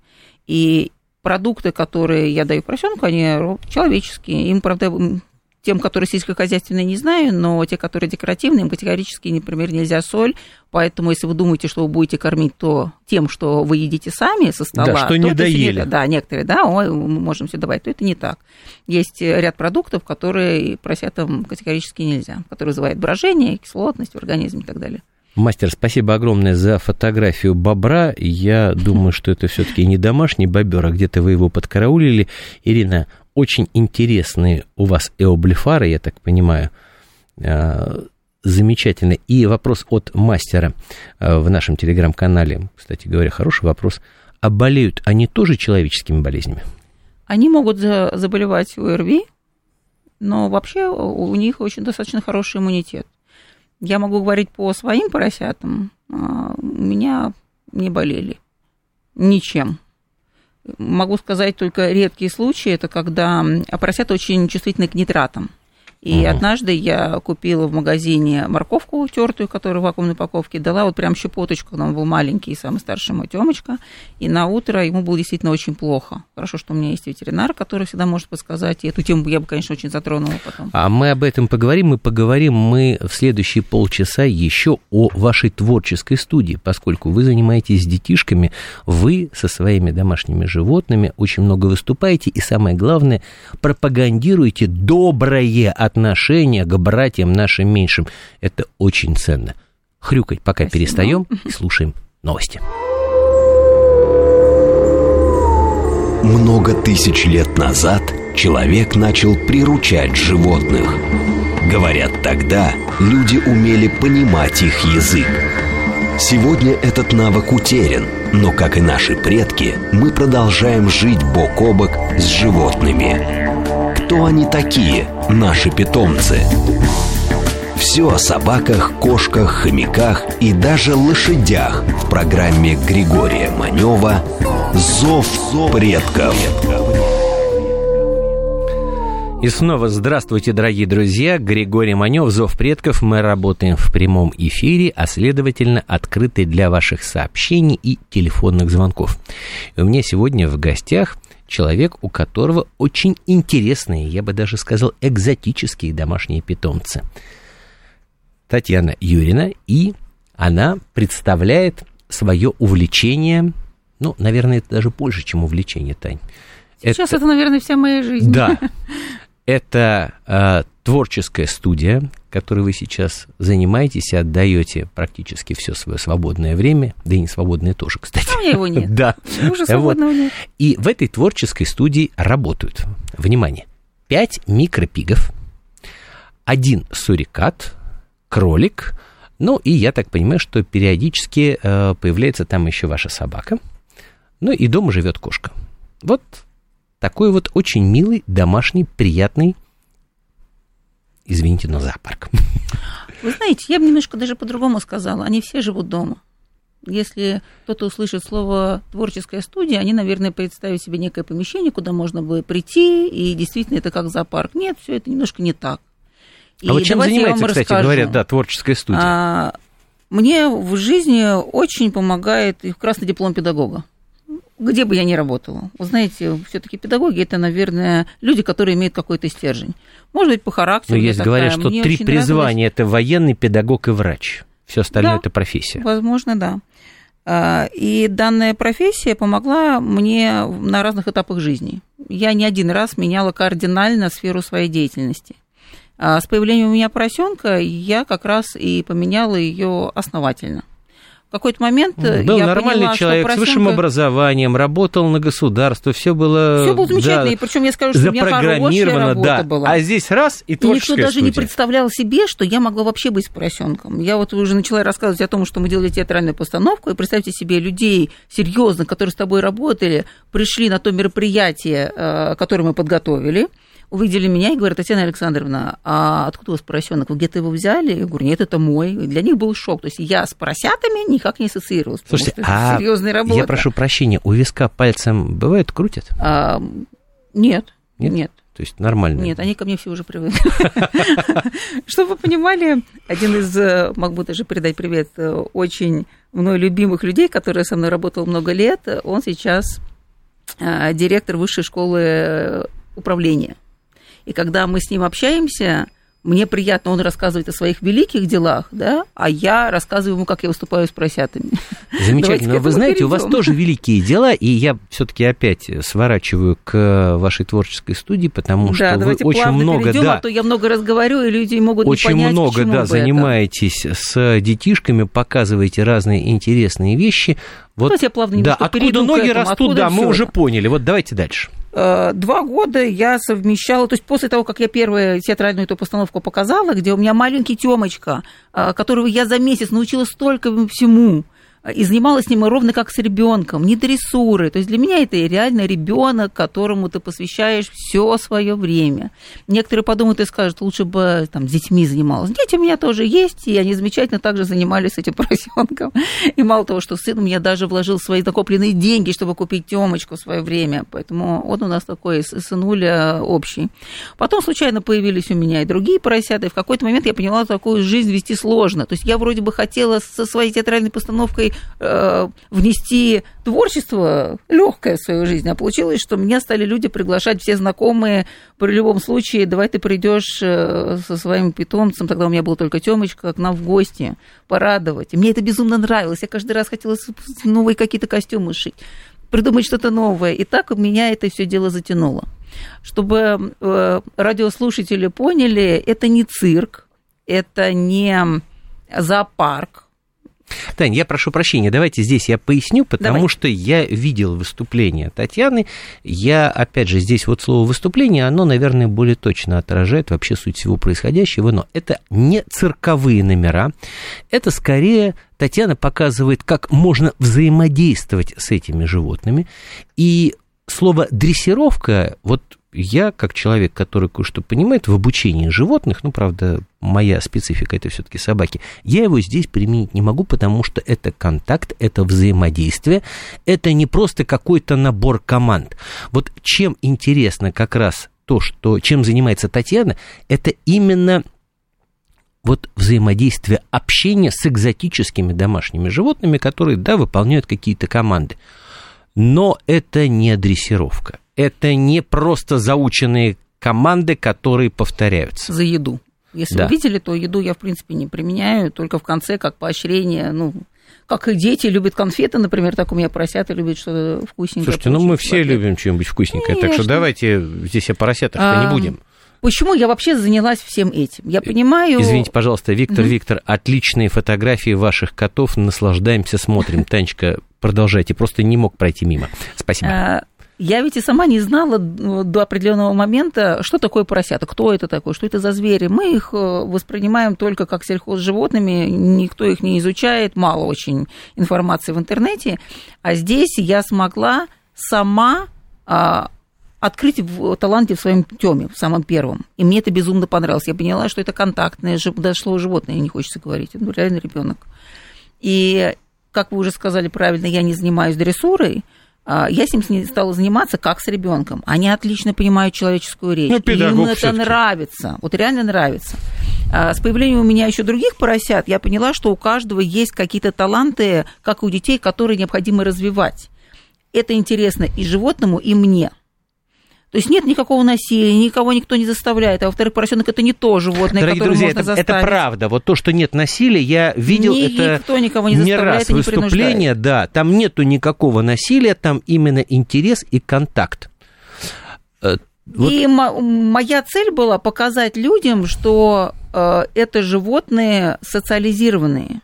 И продукты, которые я даю поросенку, они человеческие. Им, правда, тем, которые сельскохозяйственные, не знаю, но те, которые декоративные, им категорически, например, нельзя соль. Поэтому, если вы думаете, что вы будете кормить то тем, что вы едите сами со стола, да, что не доели. да, некоторые, да, ой, мы можем все давать, то это не так. Есть ряд продуктов, которые поросятам категорически нельзя, которые вызывают брожение, кислотность в организме и так далее. Мастер, спасибо огромное за фотографию бобра. Я думаю, что это все-таки не домашний бобер, а где-то вы его подкараулили. Ирина, очень интересные у вас эоблифары, я так понимаю. А, замечательно. И вопрос от мастера а, в нашем телеграм-канале, кстати говоря, хороший вопрос. А болеют они тоже человеческими болезнями? Они могут заболевать ОРВИ, но вообще у них очень достаточно хороший иммунитет. Я могу говорить по своим поросятам, а, у меня не болели ничем. Могу сказать только редкие случаи, это когда поросята очень чувствительны к нитратам. И угу. однажды я купила в магазине морковку тертую, которая в вакуумной упаковке, дала вот прям щепоточку, он был маленький, самый старший мой Тёмочка, и на утро ему было действительно очень плохо. Хорошо, что у меня есть ветеринар, который всегда может подсказать, и эту тему я бы, конечно, очень затронула потом. А мы об этом поговорим, мы поговорим мы в следующие полчаса еще о вашей творческой студии, поскольку вы занимаетесь с детишками, вы со своими домашними животными очень много выступаете, и самое главное, пропагандируете доброе отношение к братьям нашим меньшим. Это очень ценно. Хрюкать пока Спасибо. перестаем и слушаем новости. Много тысяч лет назад человек начал приручать животных. Говорят, тогда люди умели понимать их язык. Сегодня этот навык утерян, но, как и наши предки, мы продолжаем жить бок о бок с животными. Кто они такие, наши питомцы? Все о собаках, кошках, хомяках и даже лошадях в программе Григория Манева «Зов предков». И снова здравствуйте, дорогие друзья. Григорий Манев, Зов предков. Мы работаем в прямом эфире, а следовательно открыты для ваших сообщений и телефонных звонков. И у меня сегодня в гостях человек, у которого очень интересные, я бы даже сказал, экзотические домашние питомцы. Татьяна Юрина и она представляет свое увлечение, ну, наверное, это даже больше, чем увлечение, Тань. Сейчас это, это наверное, вся моя жизнь. Да. <laughs> Это э, творческая студия, которой вы сейчас занимаетесь и отдаете практически все свое свободное время, да и не свободное тоже, кстати. А у меня его нет. <laughs> Да. Уже свободного вот. нет. И в этой творческой студии работают, внимание, пять микропигов, один сурикат, кролик, ну и я так понимаю, что периодически э, появляется там еще ваша собака, ну и дома живет кошка. Вот такой вот очень милый, домашний, приятный, извините, но зоопарк. Вы знаете, я бы немножко даже по-другому сказала. Они все живут дома. Если кто-то услышит слово творческая студия, они, наверное, представят себе некое помещение, куда можно бы прийти, и действительно это как зоопарк. Нет, все это немножко не так. И а вот чем занимается, кстати расскажу. говоря, да, творческая студия? А, мне в жизни очень помогает и красный диплом педагога где бы я ни работала. Вы знаете, все-таки педагоги это, наверное, люди, которые имеют какой-то стержень. Может быть, по характеру. Но есть говорят, что Мне три призвания это военный, педагог и врач. Все остальное да, это профессия. Возможно, да. А, и данная профессия помогла мне на разных этапах жизни. Я не один раз меняла кардинально сферу своей деятельности. А с появлением у меня поросенка я как раз и поменяла ее основательно. В какой-то момент э, был я нормальный поняла, человек что с высшим образованием, работал на государство, все было. Все было замечательно, да, и причем я скажу, что у меня хорошая работа да. была. А здесь раз и творческая И никто даже студия. не представлял себе, что я могла вообще быть поросенком. Я вот уже начала рассказывать о том, что мы делали театральную постановку, и представьте себе людей серьезно, которые с тобой работали, пришли на то мероприятие, э, которое мы подготовили увидели меня и говорят, Татьяна Александровна, а откуда у вас поросенок? Вы где-то его взяли? Я говорю, нет, это мой. И для них был шок. То есть я с поросятами никак не ассоциировалась. Слушайте, а серьезная работа. я прошу прощения, у виска пальцем бывает крутят? А, нет, нет. Нет. То есть нормально? Нет, они ко мне все уже привыкли. <laughs> Чтобы вы понимали, один из, э, могу даже передать привет, э, очень мной любимых людей, который со мной работал много лет, он сейчас э, директор высшей школы управления. И когда мы с ним общаемся, мне приятно, он рассказывает о своих великих делах, да, а я рассказываю ему, как я выступаю с поросятами. <laughs> Замечательно. Вы знаете, перейдем. у вас тоже великие дела, и я все-таки опять сворачиваю к вашей творческой студии, потому да, что вы очень много, перейдем, да, а то я много раз говорю, и люди могут очень не понять, много, да, занимаетесь это. с детишками, показываете разные интересные вещи. Вот, Давайте я плавно да, откуда ноги этому, растут, откуда да, мы уже поняли. Вот давайте дальше. Э, два года я совмещала, то есть после того, как я первую театральную эту постановку показала, где у меня маленький Тёмочка, э, которого я за месяц научила столько всему, и занималась с ним ровно как с ребенком, не дрессуры. То есть для меня это реально ребенок, которому ты посвящаешь все свое время. Некоторые подумают и скажут, лучше бы там с детьми занималась. Дети у меня тоже есть, и они замечательно также занимались этим поросенком. <laughs> И мало того, что сын у меня даже вложил свои накопленные деньги, чтобы купить Тёмочку в свое время. Поэтому он у нас такой сынуля общий. Потом случайно появились у меня и другие поросята, и в какой-то момент я поняла, что такую жизнь вести сложно. То есть я вроде бы хотела со своей театральной постановкой э, внести творчество легкое в свою жизнь, а получилось, что меня стали люди приглашать все знакомые при любом случае, давай ты придешь э, со своим питомцем, тогда у меня был только Тёмочка, к нам в гости, порадовать. И мне это безумно нравилось. Я каждый раз хотела новые какие-то костюмы шить придумать что-то новое. И так меня это все дело затянуло. Чтобы э, радиослушатели поняли, это не цирк, это не зоопарк, Тань, я прошу прощения, давайте здесь я поясню, потому Давай. что я видел выступление Татьяны. Я, опять же, здесь вот слово выступление, оно, наверное, более точно отражает вообще суть всего происходящего, но это не цирковые номера, это скорее Татьяна показывает, как можно взаимодействовать с этими животными. И слово дрессировка, вот я, как человек, который кое-что понимает в обучении животных, ну, правда, моя специфика это все-таки собаки, я его здесь применить не могу, потому что это контакт, это взаимодействие, это не просто какой-то набор команд. Вот чем интересно как раз то, что, чем занимается Татьяна, это именно вот взаимодействие, общение с экзотическими домашними животными, которые, да, выполняют какие-то команды. Но это не дрессировка это не просто заученные команды, которые повторяются. За еду. Если Да. вы видели, то еду я, в принципе, не применяю, только в конце, как поощрение, ну, как и дети любят конфеты, например, так у меня поросята любят что-то вкусненькое. Слушайте, ну мы все ответ. любим что-нибудь вкусненькое, так что Конечно. давайте здесь о поросятах-то не А, будем. Почему я вообще занялась всем этим? Я понимаю... Извините, пожалуйста, Виктор, Виктор, отличные фотографии ваших котов, наслаждаемся, смотрим. Танечка, продолжайте, просто не мог пройти мимо. Спасибо. А, Я ведь и сама не знала ну, до определенного момента, что такое поросята, кто это такой, что это за звери. Мы их э, воспринимаем только как сельхозживотными, никто их не изучает, мало очень информации в интернете. А здесь я смогла сама а, открыть в таланте в своем теме, в самом первом. И мне это безумно понравилось. Я поняла, что это контактное, слово животное не хочется говорить. Ну, реально ребенок. И, как вы уже сказали правильно, я не занимаюсь дрессурой, я с ним стала заниматься как с ребенком. Они отлично понимают человеческую речь. Ну, Им педагог это всё-таки. нравится. Вот реально нравится. А, С появлением у меня еще других поросят, я поняла, что у каждого есть какие-то таланты, как и у детей, которые необходимо развивать. Это интересно и животному, и мне. То есть нет никакого насилия, никого никто не заставляет. А во-вторых, поросенок это не то животное, Дорогие которое друзья, можно это, заставить. это правда. Вот то, что нет насилия, я видел это Никто никого не не раз и не выступление, да, там нету никакого насилия, там именно интерес и контакт. Э, вот И мо- моя цель была показать людям, что э, это животные социализированные,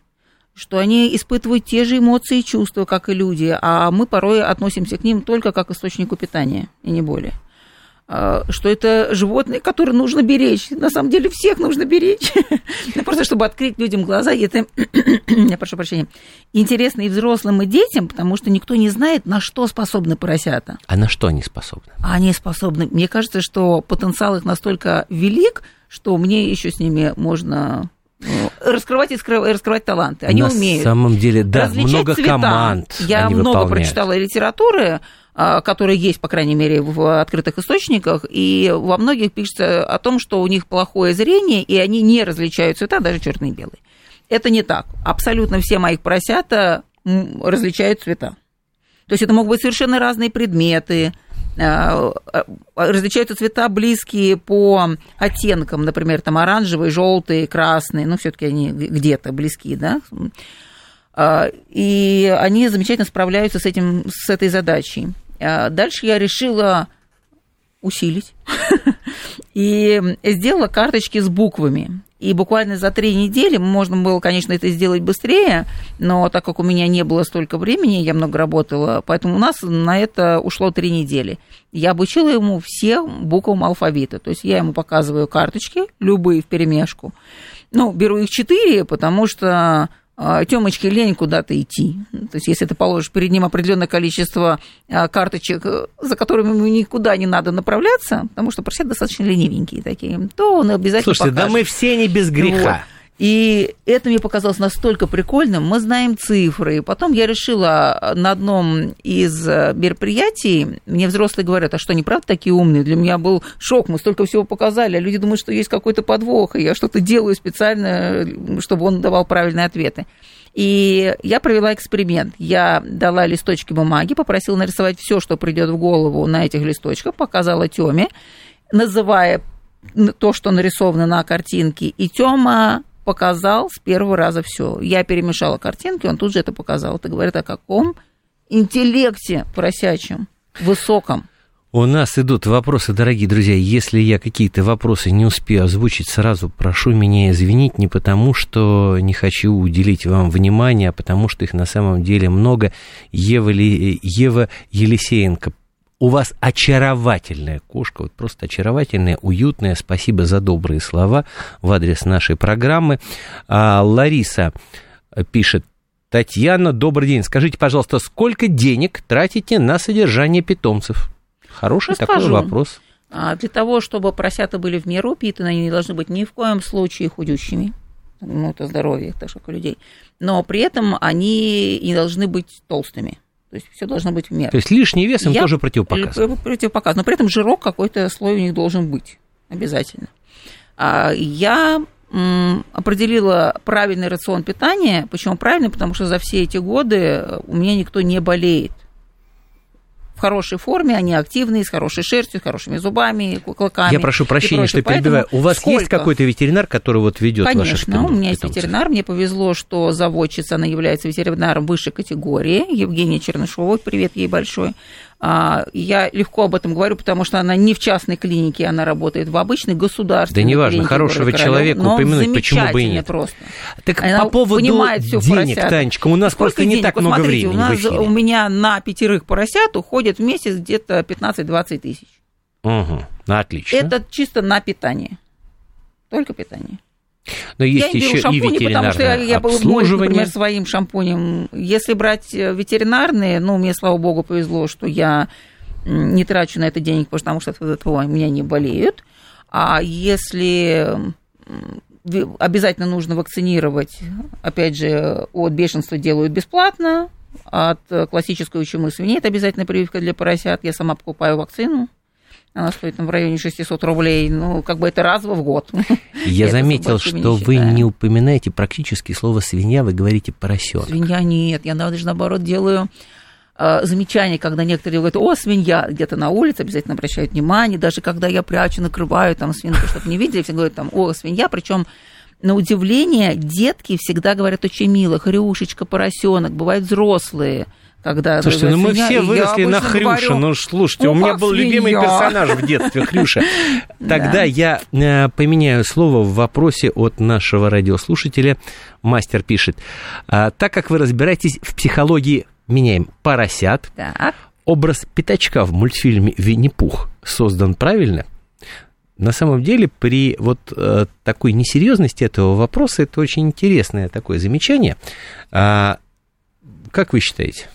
что они испытывают те же эмоции и чувства, как и люди, а мы порой относимся к ним только как к источнику питания, и не более. Э, Что это животные, которые нужно беречь. На самом деле всех нужно беречь. <laughs> Ну, Просто чтобы открыть людям глаза. И это, <clears throat> я прошу прощения, интересно и взрослым, и детям, потому что никто не знает, на что способны поросята. а на что они способны? А Они способны. Мне кажется, что потенциал их настолько велик, что мне еще с ними можно э, раскрывать и скры- раскрывать таланты. Они на умеют. самом деле, да, много цвета. команд Я много выполняют. прочитала литературы, а, которая есть, по крайней мере, в открытых источниках, и во многих пишется о том, что у них плохое зрение, и они не различают цвета, даже черный и белый. Это не так. Абсолютно все моих поросята различают цвета. То есть это могут быть совершенно разные предметы, а, а, различаются цвета близкие по оттенкам, например, там оранжевый, желтый, красный, ну, все-таки они где-то близки, да. И они замечательно справляются с, этим, с этой задачей. А Дальше я решила усилить <laughs> и сделала карточки с буквами. И буквально за три недели можно было, конечно, это сделать быстрее, но так как у меня не было столько времени, я много работала, поэтому у нас на это ушло три недели. Я обучила ему всем буквам алфавита. То есть я ему показываю карточки, любые в перемешку. Ну, беру их четыре, потому что Тёмочке лень куда-то идти. То есть, если ты положишь перед ним определенное количество а, карточек, э, за которыми ему никуда не надо направляться, потому что поросята достаточно ленивенькие такие, то он обязательно Слушайте, да покажет. мы все не без греха. Вот. И это мне показалось настолько прикольным. Мы знаем цифры. Потом я решила на одном из э, мероприятий, мне взрослые говорят, а что, они правда такие умные? Для меня был шок, мы столько всего показали, а люди думают, что есть какой-то подвох, и я что-то делаю специально, чтобы он давал правильные ответы. И я провела эксперимент. Я дала листочки бумаги, попросила нарисовать все, что придет в голову на этих листочках, показала Тёме, называя то, что нарисовано на картинке. И Тёма показал с первого раза все. Я перемешала картинки, он тут же это показал. Это говорит о каком интеллекте поросячьем, высоком. У нас идут вопросы, дорогие друзья. Если я какие-то вопросы не успею озвучить сразу, прошу меня извинить не потому, что не хочу уделить вам внимание, а потому что их на самом деле много. Ева, Ли- Ева Елисеенко у вас очаровательная кошка, вот просто очаровательная, уютная. Спасибо за добрые слова в адрес нашей программы. А, Лариса пишет, Татьяна, добрый день. Скажите, пожалуйста, сколько денег тратите на содержание питомцев? Хороший такой Расскажу. вопрос. А Для того, чтобы поросята были в меру упитаны, они не должны быть ни в коем случае худющими. Ну, это здоровье, так как у людей. Но при этом они не должны быть толстыми. То есть все должно быть в меру. То есть лишний вес им Я- тоже противопоказан. Противопоказан. Но при этом жирок какой-то слой у них должен быть. Обязательно. А Я определила правильный рацион питания. Почему правильный? Потому что за все эти годы у меня никто не болеет. В хорошей форме, они активные, с хорошей шерстью, с хорошими зубами, клыками. Я прошу прощения, что перебиваю. У вас сколько? есть какой-то ветеринар, который вот ведет Конечно, ваших Конечно, у меня есть ветеринар. Мне повезло, что заводчица, она является ветеринаром высшей категории. Евгения Чернышова, привет ей большой. А, я легко об этом говорю, потому что она не в частной клинике, она работает в обычной государственной Да неважно, хорошего человека упомянуть, почему бы и нет. просто. Так она по поводу денег, Танечка, у нас Сколько просто денег? не так вот много смотрите, времени у, нас, у меня на пятерых поросят уходит в месяц где-то 15-20 тысяч. Угу, отлично. Это чисто на питание. Только питание. Но есть я еще шампуни, и ветеринарное потому что я, я обслуживание. например, своим шампунем. Если брать э, ветеринарные, ну, мне, слава богу, повезло, что я не трачу на это денег, потому что от этого меня не болеют. А если обязательно нужно вакцинировать, опять же, от бешенства делают бесплатно, от классической чумы свиней это обязательно прививка для поросят. Я сама покупаю вакцину. Она стоит там, в районе 600 рублей. Ну, как бы это раз в год. <laughs> Я заметил, что вы не упоминаете практически слово свинья, вы говорите поросенок. Свинья нет. Я даже наоборот делаю э, замечание, когда некоторые говорят, о, свинья, где-то на улице обязательно обращают внимание, даже когда я прячу, накрываю там свинку, чтобы не видели, все говорят там, о, свинья, причем на удивление детки всегда говорят очень мило, хрюшечка, поросенок, бывают взрослые, когда... Слушайте, ну мы все выросли на Хрюше. Говорю, ну, слушайте, ну, у меня был свинья. любимый персонаж в детстве, Хрюша. <laughs> Тогда я э, поменяю слово в вопросе от нашего радиослушателя. Мастер пишет. «А, так как вы разбираетесь в психологии, меняем поросят. Образ пятачка в мультфильме «Винни-Пух» создан правильно? На самом деле, при вот э, такой несерьезности этого вопроса, это очень интересное такое замечание. А, как вы считаете?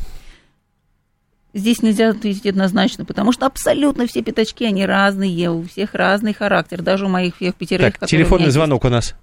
Здесь нельзя ответить однозначно, потому что абсолютно все пятачки, они разные, у всех разный характер, даже у моих всех пятерых. Так, телефонный звонок у нас.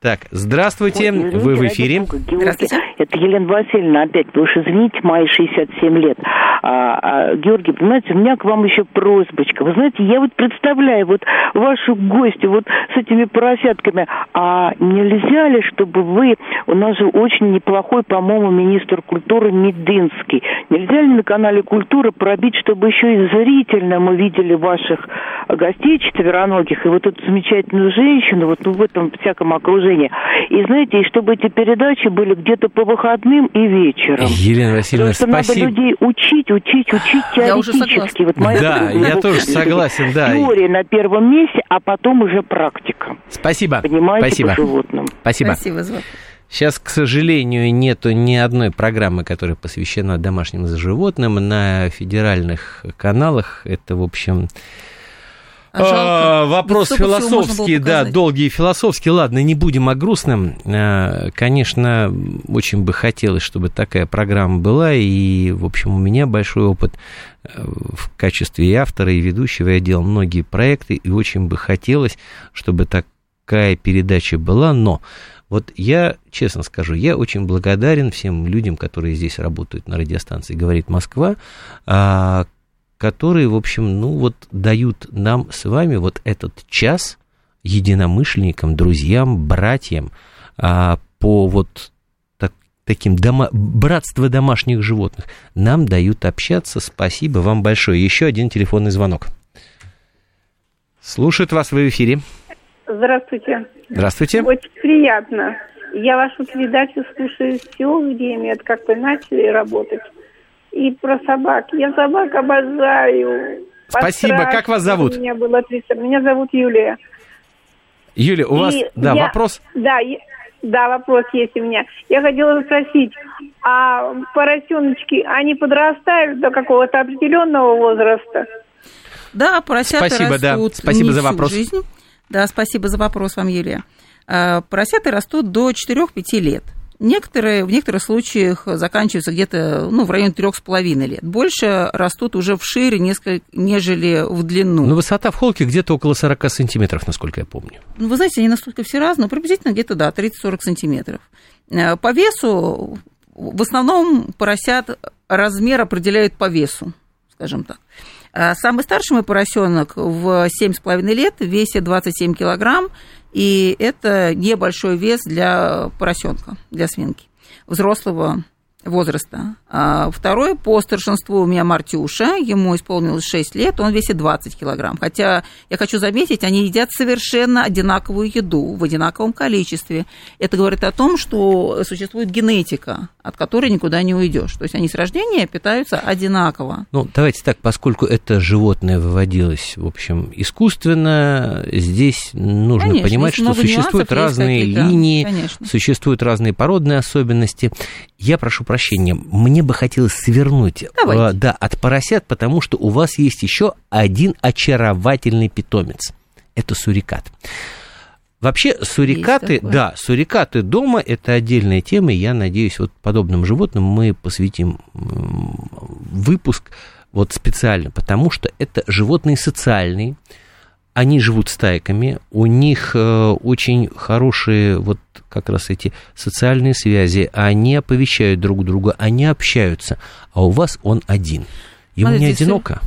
Так, здравствуйте, Ой, вы в эфире. Здравствуйте. Это Елена Васильевна опять, вы уж извините, мои 67 лет. А, а, Георгий, понимаете, у меня к вам еще просьбочка. Вы знаете, я вот представляю вот вашу гостью вот с этими поросятками. А нельзя ли, чтобы вы, у нас же очень неплохой, по-моему, министр культуры Мединский. Нельзя ли на канале Культура пробить, чтобы еще и зрительно мы видели ваших гостей четвероногих и вот эту замечательную женщину вот ну, в этом всяком окружении движения. И знаете, и чтобы эти передачи были где-то по выходным и вечером. Елена Васильевна, Потому что спасибо. надо людей учить, учить, учить теоретически. Вот моя да, я тоже согласен, да. Теория на первом месте, а потом уже практика. Спасибо. Понимаете, спасибо. по животным. Спасибо. Спасибо за Сейчас, к сожалению, нету ни одной программы, которая посвящена домашним животным на федеральных каналах. Это, в общем, а, вопрос философский, да, долгий философский. Ладно, не будем о грустном. А, конечно, очень бы хотелось, чтобы такая программа была. И, в общем, у меня большой опыт э, в качестве и автора, и ведущего. Я делал многие проекты, и очень бы хотелось, чтобы такая передача была. Но вот я, честно скажу, я очень благодарен всем людям, которые здесь работают на радиостанции «Говорит Москва», а, которые, в общем, ну вот дают нам с вами вот этот час единомышленникам, друзьям, братьям а, по вот так, таким дома, братство домашних животных. Нам дают общаться. Спасибо вам большое. Еще один телефонный звонок. Слушает вас в эфире. Здравствуйте. Здравствуйте. Очень приятно. Я вашу передачу слушаю все время, это как вы начали работать и про собак. Я собак обожаю. Спасибо. Как вас зовут? У меня было 30. Меня зовут Юлия. Юлия, у и вас, да, я, вопрос? Да, да, вопрос есть у меня. Я хотела спросить, а поросеночки, они подрастают до какого-то определенного возраста? Да, поросята спасибо, растут да. Спасибо за вопрос. Жизнь. Да, спасибо за вопрос вам, Юлия. А, поросята растут до 4-5 лет. Некоторые, в некоторых случаях заканчиваются где-то ну, в районе трех с половиной лет. Больше растут уже в шире, несколько, нежели в длину. Но высота в холке где-то около 40 сантиметров, насколько я помню. Ну, вы знаете, они настолько все разные, но приблизительно где-то, да, 30-40 сантиметров. Э, по весу, в основном поросят размер определяют по весу, скажем так. А самый старший мой поросенок в 7,5 лет весит 27 килограмм, и это небольшой вес для поросенка, для свинки. Взрослого возраста. А второй по старшинству у меня Мартюша, ему исполнилось 6 лет, он весит 20 килограмм. Хотя, я хочу заметить, они едят совершенно одинаковую еду в одинаковом количестве. Это говорит о том, что существует генетика, от которой никуда не уйдешь. То есть они с рождения питаются одинаково. Ну, давайте так, поскольку это животное выводилось, в общем, искусственно, здесь нужно Конечно, понимать, что существуют нюансов разные линии, конечно. существуют разные породные особенности. Я прошу прощения, мне бы хотелось свернуть Давайте. э, да, от поросят, потому что у вас есть еще один очаровательный питомец. Это сурикат. Вообще, сурикаты, да, сурикаты дома – это отдельная тема, и я надеюсь, вот подобным животным мы посвятим выпуск вот специально, потому что это животные социальные, они живут стайками, у них э, очень хорошие вот как раз эти социальные связи, они оповещают друг друга, они общаются, а у вас он один. Ему не Смотрите, одиноко?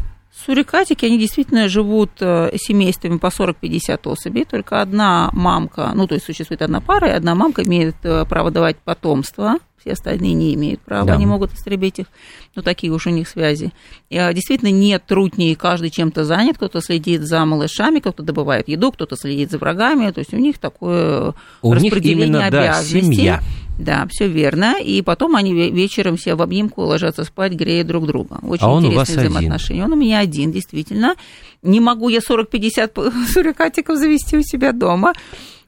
Сурикатики, они действительно живут э, семействами по 40-50 особей, только одна мамка, ну, то есть существует одна пара, и одна мамка имеет э, право давать потомство, все остальные не имеют права, Да. они могут истребить их, ну, такие уж у них связи. И, а, действительно, нет трудней, каждый чем-то занят, кто-то следит за малышами, кто-то добывает еду, кто-то следит за врагами, то есть у них такое У них распределение именно, да, обязанностей. семья. Да, все верно. И потом они ве- вечером все в обнимку ложатся спать, грея друг друга. Очень А он у интересные вас один. взаимоотношения. Он у меня один, действительно. Не могу я 40-50 <laughs> сурикатиков завести у себя дома.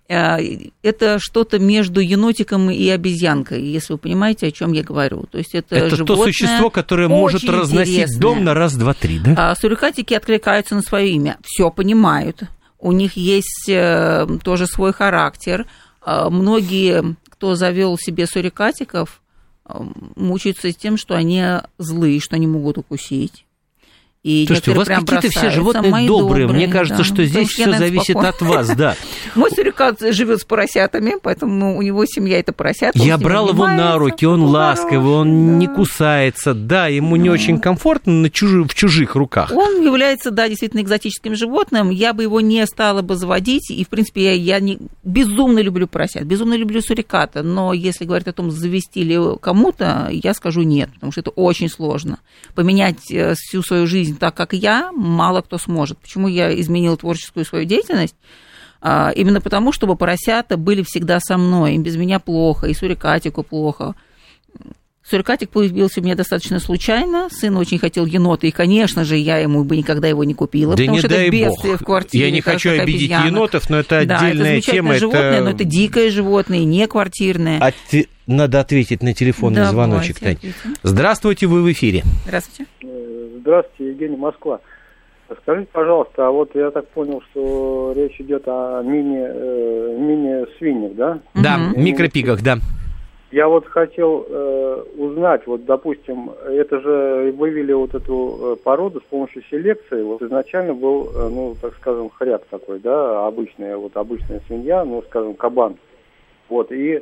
Э, Это что-то между енотиком и обезьянкой, если вы понимаете, о чем я говорю. То есть это, Это то существо, которое может разносить интересное. дом на раз, два, три, да? А сурикатики откликаются на свое имя, все понимают. У них есть э, тоже свой характер. А, Многие, кто завел себе сурикатиков, э, мучаются тем, что они злые, что они могут укусить. И Слушайте, у вас какие-то все животные Мои добрые. Мне кажется, да. что здесь все зависит спокойна. от вас, да. <laughs> Мой сурикат живет с поросятами, поэтому у него семья это поросята. Я брал его на руки, он ласковый, он не кусается, да, ему не очень комфортно на в чужих руках. Он является, да, действительно экзотическим животным. Я бы его не стала бы заводить. И, в принципе, я, я не, безумно люблю поросят, безумно люблю суриката. Но если говорить о том, завести ли кому-то, я скажу нет, потому что это очень сложно. Поменять э, всю свою жизнь так, как я, мало кто сможет. Почему я изменила творческую свою деятельность? А, Именно потому, чтобы поросята были всегда со мной. Им без меня плохо, и сурикатику плохо. Сурикатик появился у меня достаточно случайно. Сын очень хотел енота, и, конечно же, я ему бы никогда его не купила, Да потому не что дай это бог. бедствие в квартире. Я не хочу обидеть обезьянок. енотов, но это Да, это отдельная тема. животное, это... но это дикое животное, не квартирное. Отте- Надо ответить на телефонный Давайте, звоночек, Тань. Здравствуйте, вы в эфире. Здравствуйте. Здравствуйте, Евгений, Москва. Скажите, пожалуйста, а вот я так понял, что речь идет о мини, э, мини-свиньях, да? Да, микропигах, да. Я вот хотел э, узнать, вот, допустим, это же вывели вот эту э, породу с помощью селекции. Вот изначально был, э, ну, так скажем, хряк такой, да, обычная, вот обычная свинья, ну, скажем, кабан. Вот, и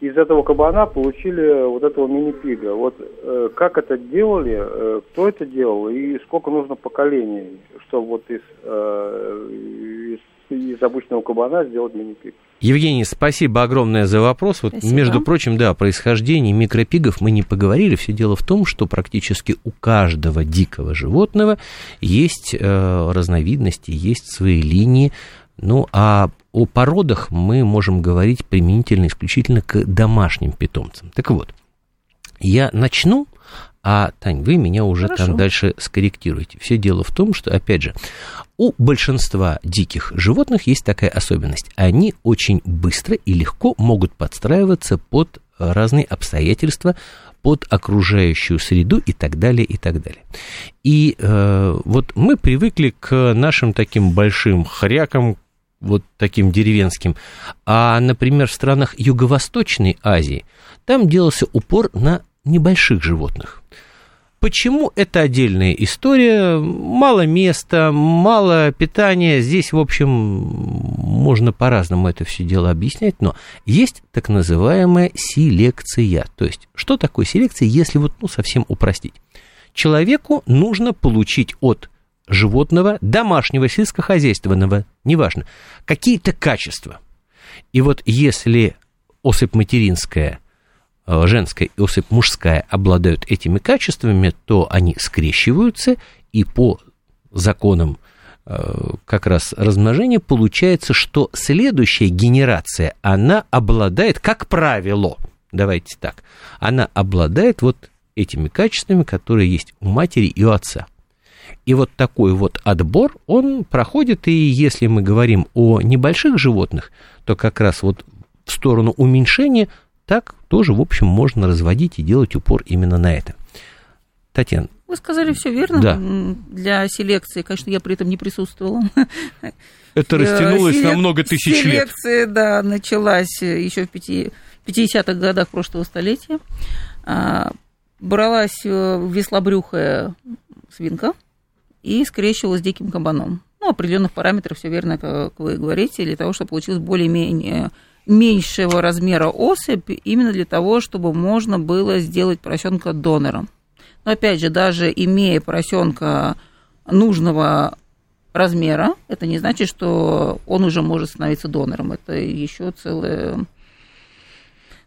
из этого кабана получили вот этого мини-пига. Вот э, как это делали, э, кто это делал и сколько нужно поколений, чтобы вот из, э, из, из обычного кабана сделать мини-пиг? Евгений, спасибо огромное за вопрос. Вот, Спасибо. между прочим, да, о происхождении микропигов мы не поговорили. Все дело в том, что практически у каждого дикого животного есть э, разновидности, есть свои линии. Ну, а о породах мы можем говорить применительно исключительно к домашним питомцам. Так вот, я начну, а, Тань, вы меня уже Хорошо. там дальше скорректируете. Все дело в том, что, опять же, у большинства диких животных есть такая особенность. Они очень быстро и легко могут подстраиваться под разные обстоятельства, под окружающую среду и так далее, и так далее. И э, вот мы привыкли к нашим таким большим хрякам, вот таким деревенским. А, например, в странах Юго-Восточной Азии там делался упор на небольших животных. Почему это отдельная история? Мало места, мало питания. Здесь, в общем, можно по-разному это все дело объяснять, но есть так называемая селекция. То есть, что такое селекция, если вот ну, совсем упростить? Человеку нужно получить от животного, домашнего, сельскохозяйственного, неважно, какие-то качества. И вот если особь материнская э, женская и особь мужская обладают этими качествами, то они скрещиваются, и по законам э, как раз размножения получается, что следующая генерация, она обладает, как правило, давайте так, она обладает вот этими качествами, которые есть у матери и у отца. И вот такой вот отбор, он проходит, и если мы говорим о небольших животных, то как раз вот в сторону уменьшения так тоже, в общем, можно разводить и делать упор именно на это. Татьяна. Вы сказали все верно. Да. Для селекции, конечно, я при этом не присутствовала. Это растянулось на много тысяч лет. Селекция, да, началась еще в 50-х годах прошлого столетия. А, бралась э, веслобрюхая свинка и скрещивалась с диким кабаном. Ну, определенных параметров, все верно, как вы говорите, для того, чтобы получилось более-менее меньшего размера особь, именно для того, чтобы можно было сделать поросенка донором. Но опять же, даже имея поросенка нужного размера, это не значит, что он уже может становиться донором. Это еще целая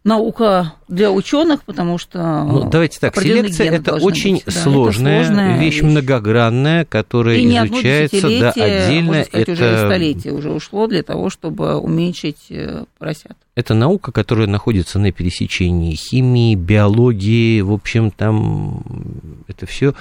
наука для ученых, потому что... Ну, давайте так, селекция это очень быть, сложная, это сложная вещь, вещь, многогранная, которая и изучается да, отдельно. Сказать, это... уже столетие уже ушло для того, чтобы уменьшить э, поросят. Это наука, которая находится на пересечении химии, биологии, в общем, там это все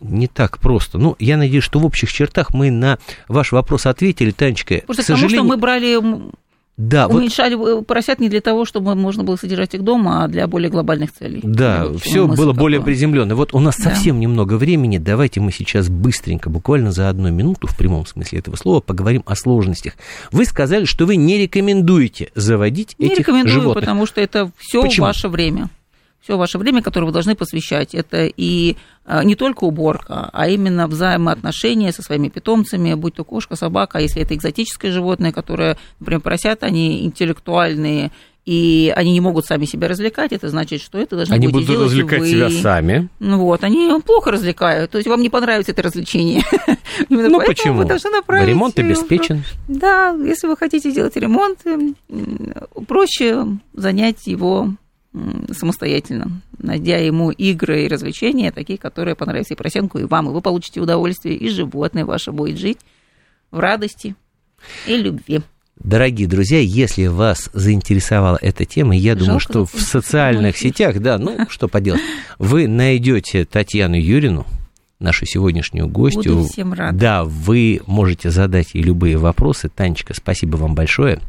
не так просто. Ну, я надеюсь, что в общих чертах мы на ваш вопрос ответили, Танечка. Просто к сожалению... потому что мы брали да, Уменьшали вот... поросят не для того, чтобы можно было содержать их дома, а для более глобальных целей. Да, все было более приземленно. Вот у нас да. совсем немного времени. Давайте мы сейчас быстренько, буквально за одну минуту, в прямом смысле этого слова, поговорим о сложностях. Вы сказали, что вы не рекомендуете заводить не этих рекомендую, животных. потому что это все ваше время все ваше время, которое вы должны посвящать. Это и а, не только уборка, а именно взаимоотношения со своими питомцами, будь то кошка, собака, а если это экзотическое животное, которое, например, поросята, они интеллектуальные, и они не могут сами себя развлекать, это значит, что это должны они будут делать развлекать вы. себя сами. Ну вот, они плохо развлекают, то есть вам не понравится это развлечение. Именно <laughs> ну почему? Вы ремонт обеспечен. Да, если вы хотите делать ремонт, проще занять его самостоятельно, найдя ему игры и развлечения, такие, которые понравятся и поросенку, и вам, и вы получите удовольствие, и животное ваше будет жить в радости и любви. Дорогие друзья, если вас заинтересовала эта тема, я Жалко, думаю, что в социальных сетях, да, ну <laughs> что поделать, вы найдете Татьяну Юрину, нашу сегодняшнюю гостью. Буду всем рада. Да, вы можете задать ей любые вопросы. Танечка, спасибо вам большое.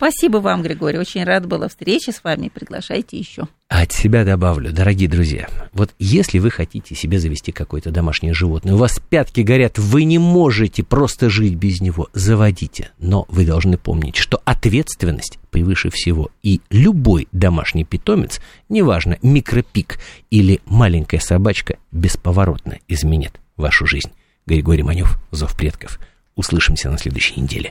Спасибо вам, Григорий. Очень рад была встрече с вами. Приглашайте еще. От себя добавлю, дорогие друзья, вот если вы хотите себе завести какое-то домашнее животное, у вас пятки горят, вы не можете просто жить без него, заводите. Но вы должны помнить, что ответственность превыше всего. И любой домашний питомец, неважно, микропик или маленькая собачка, бесповоротно изменит вашу жизнь. Григорий Манев, Зов предков. Услышимся на следующей неделе.